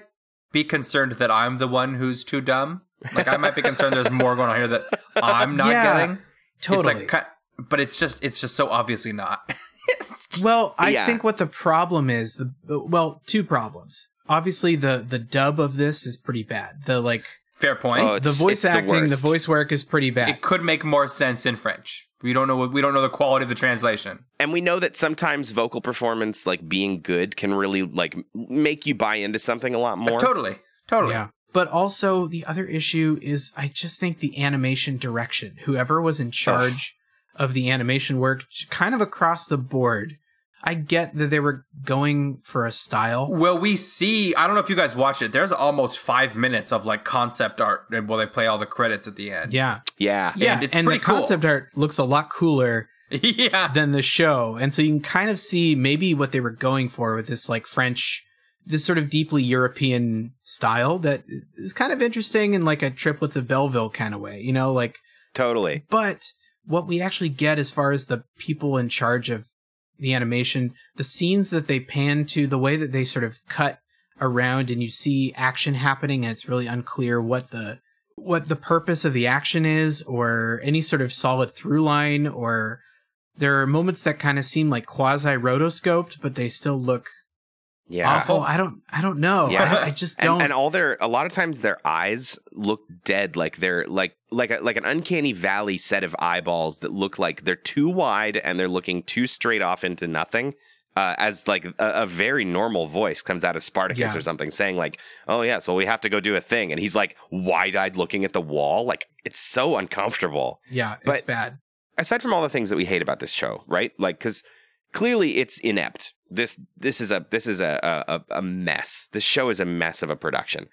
be concerned that I'm the one who's too dumb. Like I might be concerned there's more going on here that I'm not Yeah, getting. Totally. It's like, ki- but it's just it's just so obviously not. Well, I Yeah. think what the problem is, the well, two problems. Obviously, the the dub of this is pretty bad. The like Fair point. Oh, the voice it's the acting, the, voice work is pretty bad. it could make more sense in French. We don't know. what We don't know the quality of the translation. and we know that sometimes vocal performance, like being good, can really like make you buy into something a lot more. Totally, totally. Yeah. But also the other issue is I just think the animation direction, whoever was in charge of the animation work, kind of across the board. I get that they were going for a style. Well, we see. I don't know if you guys watch it. There's almost five minutes of like concept art, uh, and while they play all the credits at the end. Yeah. Yeah, Yeah. it's and the cool. concept art looks a lot cooler yeah. than the show. And so you can kind of see maybe what they were going for with this like French, this sort of deeply European style that is kind of interesting in like a triplets of Belleville kind of way, you know, like, totally. but what we actually get as far as the people in charge of the animation, the scenes that they pan to, the way that they sort of cut around and you see action happening and it's really unclear what the what the purpose of the action is or any sort of solid through line or there are moments that kind of seem like quasi rotoscoped but they still look Yeah. awful. I don't. I don't know. Yeah. I, I just don't. and all their a lot of times their eyes look dead like they're like like a, like an uncanny valley set of eyeballs that look like they're too wide and they're looking too straight off into nothing uh, as like a, a very normal voice comes out of Spartacus Yeah. or something saying like oh yes well we have to go do a thing and he's like wide-eyed looking at the wall like it's so uncomfortable yeah, it's but- bad. aside from all the things that we hate about this show, right? Like, because clearly it's inept. This this is a this is a, a a mess. This show is a mess of a production.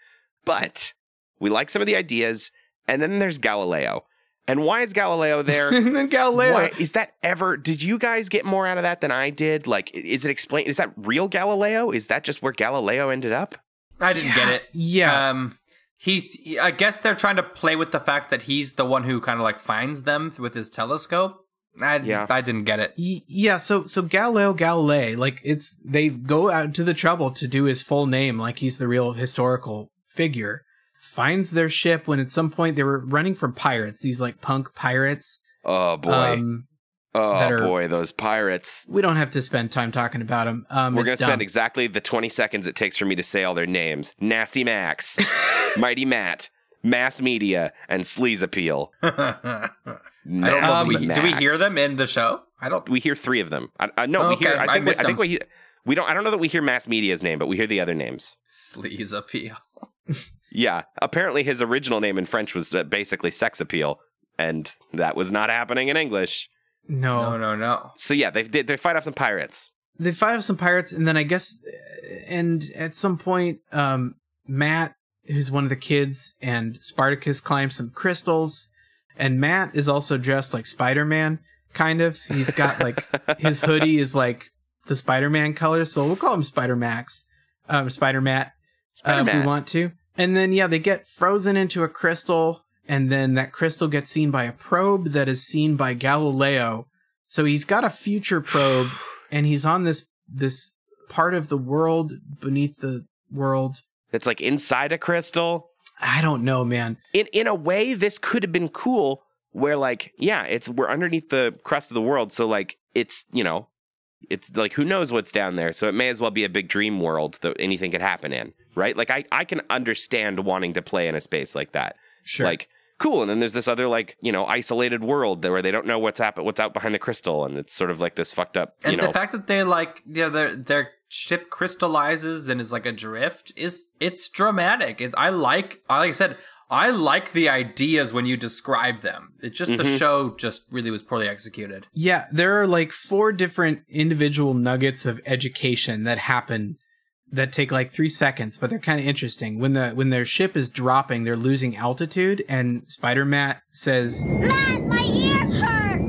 But we like some of the ideas, and then there's Galileo. And why is Galileo there? and then Galileo. Why is that ever? Did you guys get more out of that than I did? Like, is it explained? Is that real Galileo? Is that just where Galileo ended up? I didn't get it. Yeah. Um, he's. I guess they're trying to play with the fact that he's the one who kind of like finds them with his telescope. I, Yeah. I didn't get it. Yeah, so so Galileo Galilei, like it's they go out to the trouble to do his full name, like he's the real historical figure. Finds their ship when at some point they were running from pirates, these like punk pirates. Oh boy! Um, oh that are- boy! Those pirates. we don't have to spend time talking about them. Um, We're going to spend exactly the 20 seconds it takes for me to say all their names Nasty Max, Mighty Matt, Mass Media, and Sleaze Appeal. I don't know. Nasty Do we, do we hear them in the show? I don't. We hear three of them. I, I, no, we hear. I I think, we, missed I think we, we don't. I don't know that we hear Mass Media's name, but we hear the other names. Sleaze appeal. Yeah. Apparently, his original name in French was uh, basically Sex Appeal, and that was not happening in English. no. No, no, no. So yeah, they they, they fight off some pirates. they fight off some pirates and then i guess and at some point um matt who's one of the kids and spartacus climb some crystals and matt is also dressed like spider-man kind of. He's got like his hoodie is like the spider-man color so we'll call him spider-max. Um spider-matt uh, if we want to. And then yeah they get frozen into a crystal and then that crystal gets seen by a probe that is seen by galileo. So he's got a future probe and he's on this this part of the world beneath the world. It's like inside a crystal. I don't know, man. in in a way this could have been cool where like yeah it's we're underneath the crust of the world so like it's you know it's like who knows what's down there so it may as well be a big dream world that anything could happen in right like i i can understand wanting to play in a space like that Sure. like cool and then there's this other like you know isolated world there where they don't know what's happened what's out behind the crystal and it's sort of like this fucked up And you know the fact that they like, you know, their their ship crystallizes and is like adrift is it's dramatic. It, I like, I like I said, I like the ideas when you describe them. It just the Mhm. show just really was poorly executed. yeah, there are like four different individual nuggets of education that happen that take like three seconds, but they're kind of interesting. When the when their ship is dropping, they're losing altitude, and Spider Matt says, Matt, my ears hurt.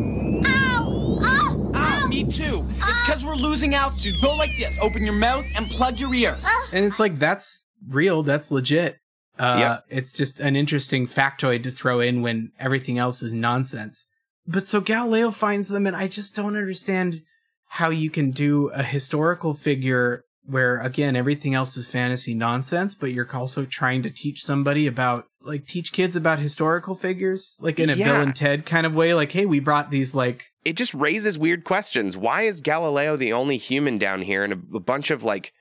Ow! Ow! Ah, me too. It's because we're losing altitude. Go like this. Open your mouth and plug your ears. and it's like that's real, that's legit. Uh, Yep. It's just an interesting factoid to throw in when everything else is nonsense. But so Galileo finds them, and I just don't understand how you can do a historical figure where, again, everything else is fantasy nonsense, but you're also trying to teach somebody about, like, teach kids about historical figures, like in a Yeah. Bill and Ted kind of way. Like, hey, we brought these, like, it just raises weird questions. Why is Galileo the only human down here and a, a bunch of like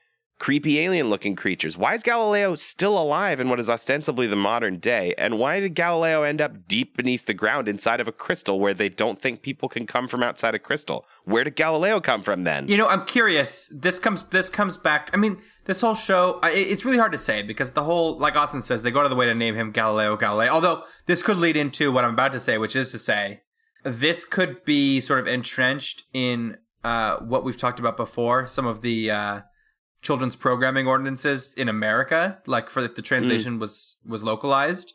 creepy alien looking creatures? Why is Galileo still alive in what is ostensibly the modern day? And why did Galileo end up deep beneath the ground inside of a crystal where they don't think people can come from outside a crystal? Where did Galileo come from then? You know, I'm curious. This comes this comes back. I mean, this whole show. It's really hard to say because the whole, like Austin says, they go to the way to name him Galileo Galilei. Although this could lead into what I'm about to say, which is to say, this could be sort of entrenched in uh, what we've talked about before. Some of the uh, children's programming ordinances in America, like for the translation was was localized,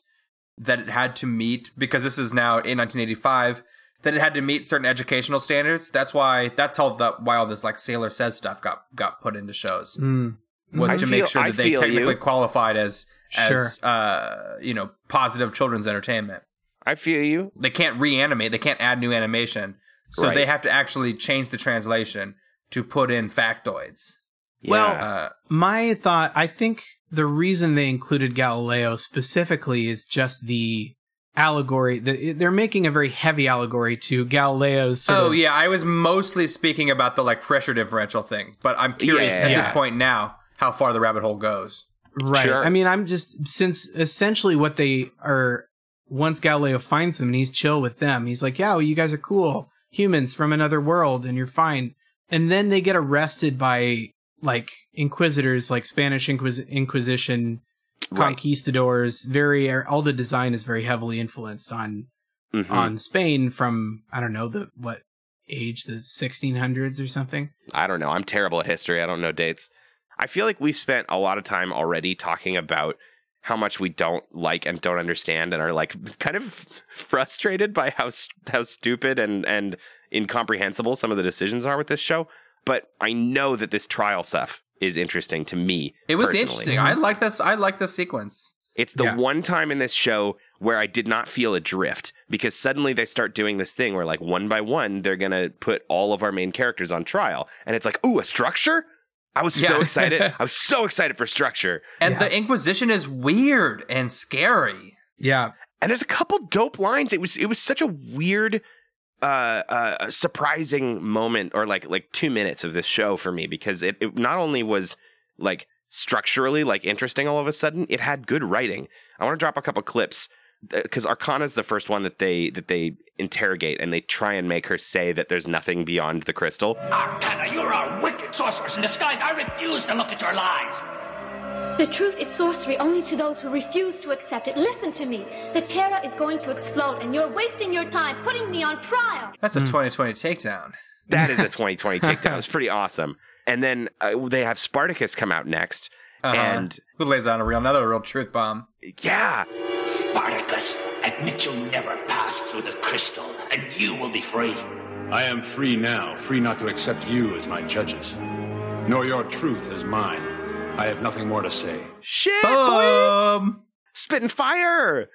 that it had to meet because this is now in 1985 that it had to meet certain educational standards. That's why that's how the why all this like Sailor Says stuff got got put into shows mm, was I to feel- make sure I that they technically you. qualified as as uh you know positive children's entertainment. I feel you. They can't reanimate. They can't add new animation. So Right. they have to actually change the translation to put in factoids. Well, Uh, my thought, I think the reason they included Galileo specifically is just the allegory. The, they're making a very heavy allegory to Galileo's. Sort oh of, yeah, I was mostly speaking about the like pressure differential thing, but I'm curious Yeah, at this point now how far the rabbit hole goes. Right. Sure. I mean, I'm just since essentially what they are. Once Galileo finds them and he's chill with them, he's like, "Yeah, well, you guys are cool humans from another world, and you're fine." And then they get arrested by like inquisitors, like Spanish Inquis- Inquisition Right. conquistadors. Very all the design is very heavily influenced on Mhm. on Spain from I don't know the what age the 1600s or something. I don't know. I'm terrible at history. I don't know dates. I feel like we've spent a lot of time already talking about how much we don't like and don't understand and are like kind of frustrated by how how stupid and and incomprehensible some of the decisions are with this show. But I know that this trial stuff is interesting to me. It was personally. interesting. I like this. I like this sequence. It's the Yeah. one time in this show where I did not feel adrift because suddenly they start doing this thing where, like, one by one, they're going to put all of our main characters on trial. And it's like, ooh, a structure? I was so excited. I was so excited for structure. And the Inquisition is weird and scary. Yeah, And there's a couple dope lines. It was it was such a weird uh uh surprising moment or like like 2 minutes of this show for me because it, it not only was like structurally like interesting all of a sudden, it had good writing. I want to drop a couple clips because arcana is the first one that they that they interrogate and they try and make her say that there's nothing beyond the crystal. Arcana, you're a wicked sorceress in disguise. I refuse to look at your lies. The truth is sorcery only to those who refuse to accept it. Listen to me. The Terra is going to explode, and you're wasting your time putting me on trial. That's a 2020 takedown. That is a 2020 takedown. It's pretty awesome. And then uh, they have Spartacus come out next. Uh-huh. And who lays on a real another real truth bomb? yeah, Spartacus, admit you never passed through the crystal, and you will be free. I am free now, free not to accept you as my judges, nor your truth as mine. I have nothing more to say. shit, boy. Um, spitting fire.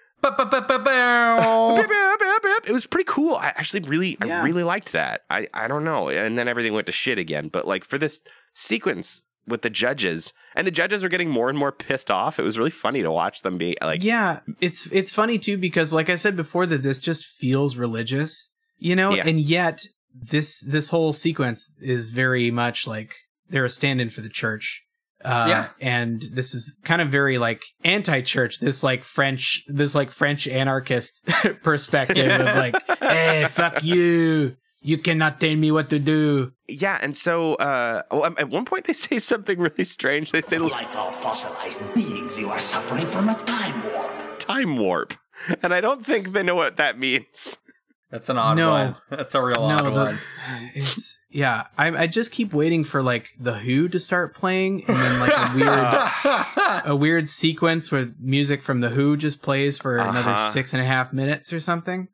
It was pretty cool. I actually really, Yeah. I really liked that. I, I don't know. And then everything went to shit again. But like for this sequence with the judges, and the judges are getting more and more pissed off. It was really funny to watch them be like, yeah, it's it's funny too because like I said before that this just feels religious, you know, Yeah. and yet this this whole sequence is very much like they're a stand-in for the church. Uh, Yeah. and this is kind of very like anti-church. This like French, this like French anarchist perspective of like, hey, fuck you, you cannot tell me what to do. yeah. And so uh, oh, at one point they say something really strange. They say Like all fossilized beings, you are suffering from a time warp. time warp, and I don't think they know what that means. That's an odd No. one. That's a real odd no, the, one. it's yeah. I I just keep waiting for like the Who to start playing, and then like a weird a weird sequence where music from the Who just plays for another Uh-huh. six and a half minutes or something.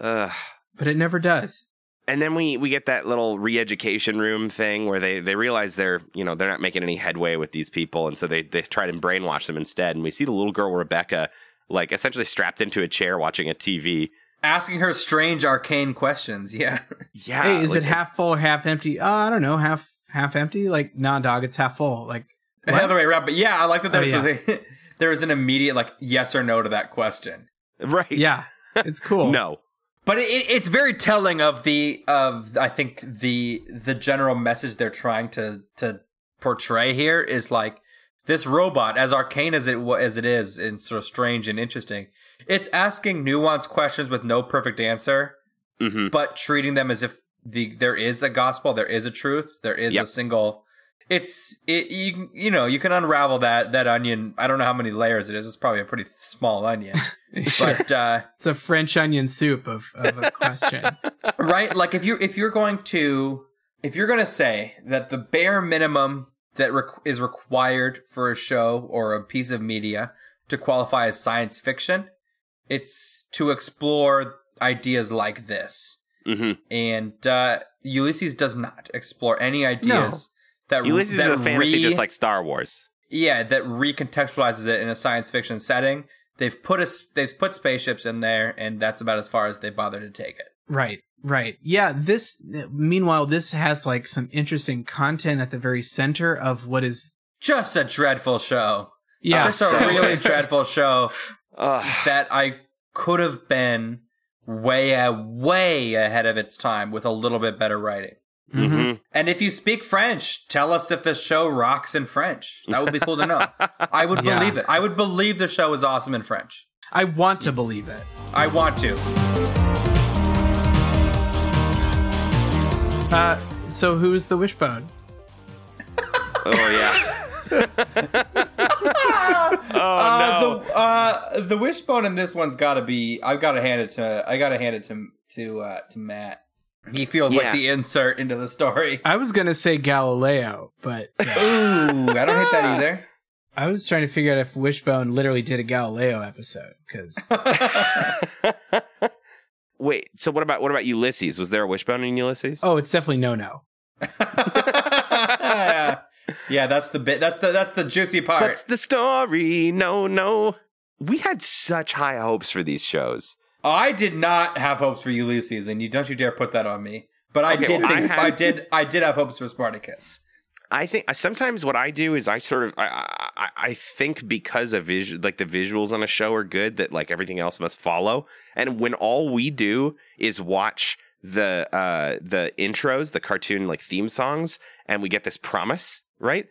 Ugh. But it never does. and then we we get that little re-education room thing where they they realize they're you know they're not making any headway with these people and so they they try to brainwash them instead and we see the little girl rebecca like essentially strapped into a chair watching a tv Asking her strange arcane questions. Yeah. yeah hey, is like- it half full or half empty? Uh, I don't know. Half half empty? Like, nah, dog, it's half full. Like, The other way around. But yeah, I like that Oh, there's yeah. a, there was an immediate like yes or no to that question. right yeah, it's cool. no But it, it's very telling of the of I think the the general message they're trying to to portray here is like this robot, as arcane as it as it is, and sort of strange and interesting. It's asking nuanced questions with no perfect answer, hmm but treating them as if the there is a gospel, there is a truth, there is Yep. a single. It's it you you know you can unravel that that onion. I don't know how many layers it is. It's probably a pretty small onion, but. uh It's a French onion soup of, of a question. right like if you if you're going to if you're going to say that the bare minimum that requ- is required for a show or a piece of media to qualify as science fiction it's to explore ideas like this. Hmm and uh ulysses does not explore any ideas that ulysses that is a fantasy re- just like star wars. yeah that recontextualizes it in a science fiction setting. They've put a s- they've put spaceships in there and that's about as far as they bother to take it. Right, right. Yeah, this, meanwhile, this has like some interesting content at the very center of what is, just a dreadful show yeah, just a really it's- dreadful show Ugh. that I could have been way, uh, way ahead of its time with a little bit better writing. Mm-hmm. And if you speak French, tell us if the show rocks in French. That would be cool to know. I would Yeah. believe it. I would believe the show is awesome in French. I want to believe it. I want to. Uh, so who's the wishbone? Oh yeah. oh uh, no. The uh, the wishbone in this one's got to be. I've got to hand it to. I got to hand it to to uh, to Matt. He feels Yeah. like the insert into the story. I was gonna say Galileo, but uh, Ooh, I don't hate that either. I was trying to figure out if Wishbone literally did a Galileo episode because Wait. So what about what about Ulysses? Was there a wishbone in Ulysses? oh, it's definitely no no. yeah, that's the bit. That's the that's the juicy part. That's the story? No, no. We had such high hopes for these shows. I did not have hopes for Ulysses, and you don't you dare put that on me. But I Okay, did well, I think had- I did I did have hopes for Spartacus. I think sometimes what I do is I sort of I I, I think because of visual like the visuals on a show are good that like everything else must follow. And when all we do is watch the uh the intros, the cartoon like theme songs, and we get this promise, right?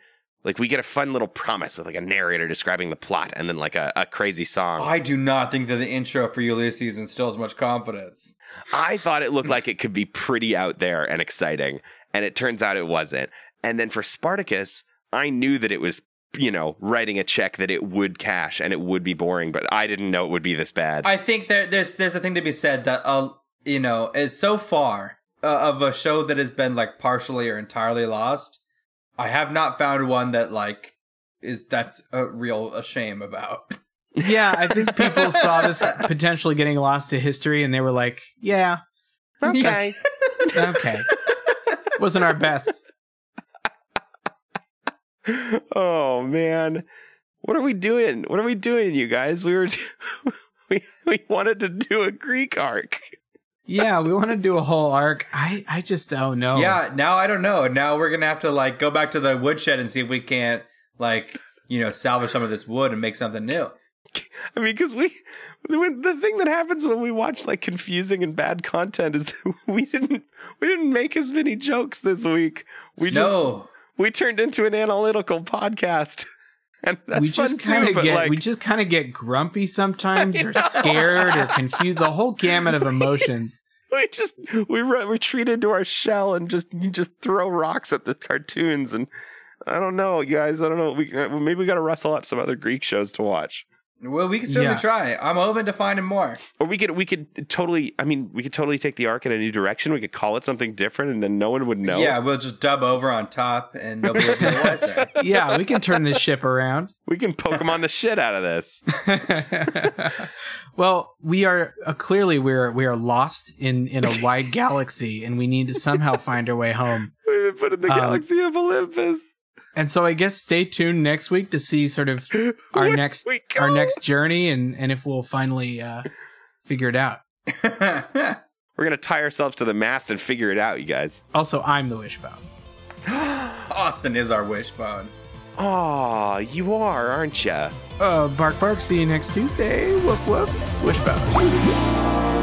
Like we get a fun little promise with like a narrator describing the plot and then like a, a crazy song. I do not think that the intro for Ulysses instills much confidence. I thought it looked like it could be pretty out there and exciting, and it turns out it wasn't. And then for Spartacus, I knew that it was, you know, writing a check that it would cash and it would be boring, but I didn't know it would be this bad. I think there, there's there's a thing to be said that uh you know is so far uh, of a show that has been like partially or entirely lost. I have not found one that like is that's a real a shame about. Yeah, I think people saw this potentially getting lost to history, and they were like, "Yeah, okay. okay, wasn't our best." oh man, what are we doing? What are we doing, you guys? We were we we wanted to do a Greek arc. Yeah, we want to do a whole arc. I I just don't know. Yeah, now I don't know. Now we're gonna have to like go back to the woodshed and see if we can't like you know salvage some of this wood and make something new. I mean, because we, when, the thing that happens when we watch like confusing and bad content is that we didn't, we didn't make as many jokes this week. We just, No. We turned into an analytical podcast, and that's we just fun kind of get like, we just kind of get grumpy sometimes, or scared, or confused. The whole gamut of emotions. we just we re- retreat into our shell and just you just throw rocks at the cartoons and. I don't know, guys. I don't know. We uh, maybe we got to wrestle up some other Greek shows to watch. Well, we can certainly Yeah. try. I'm open to finding more. Or we could we could totally I mean we could totally take the arc in a new direction. We could call it something different and then no one would know. Yeah, we'll just dub over on top and nobody will be the wiser. Yeah, we can turn this ship around. We can Pokemon the shit out of this. well, we are uh, clearly we're we are lost in in a wide galaxy, and we need to somehow find our way home. We've been put in the Um, galaxy of Olympus. And so I guess stay tuned next week to see sort of our next we our next journey and and if we'll finally uh figure it out. We're gonna tie ourselves to the mast and figure it out, you guys. Also, I'm the wishbone. Austin is our wishbone. Aw, you are, aren't ya? Uh bark bark, see you next Tuesday. Woof woof. Wishbone.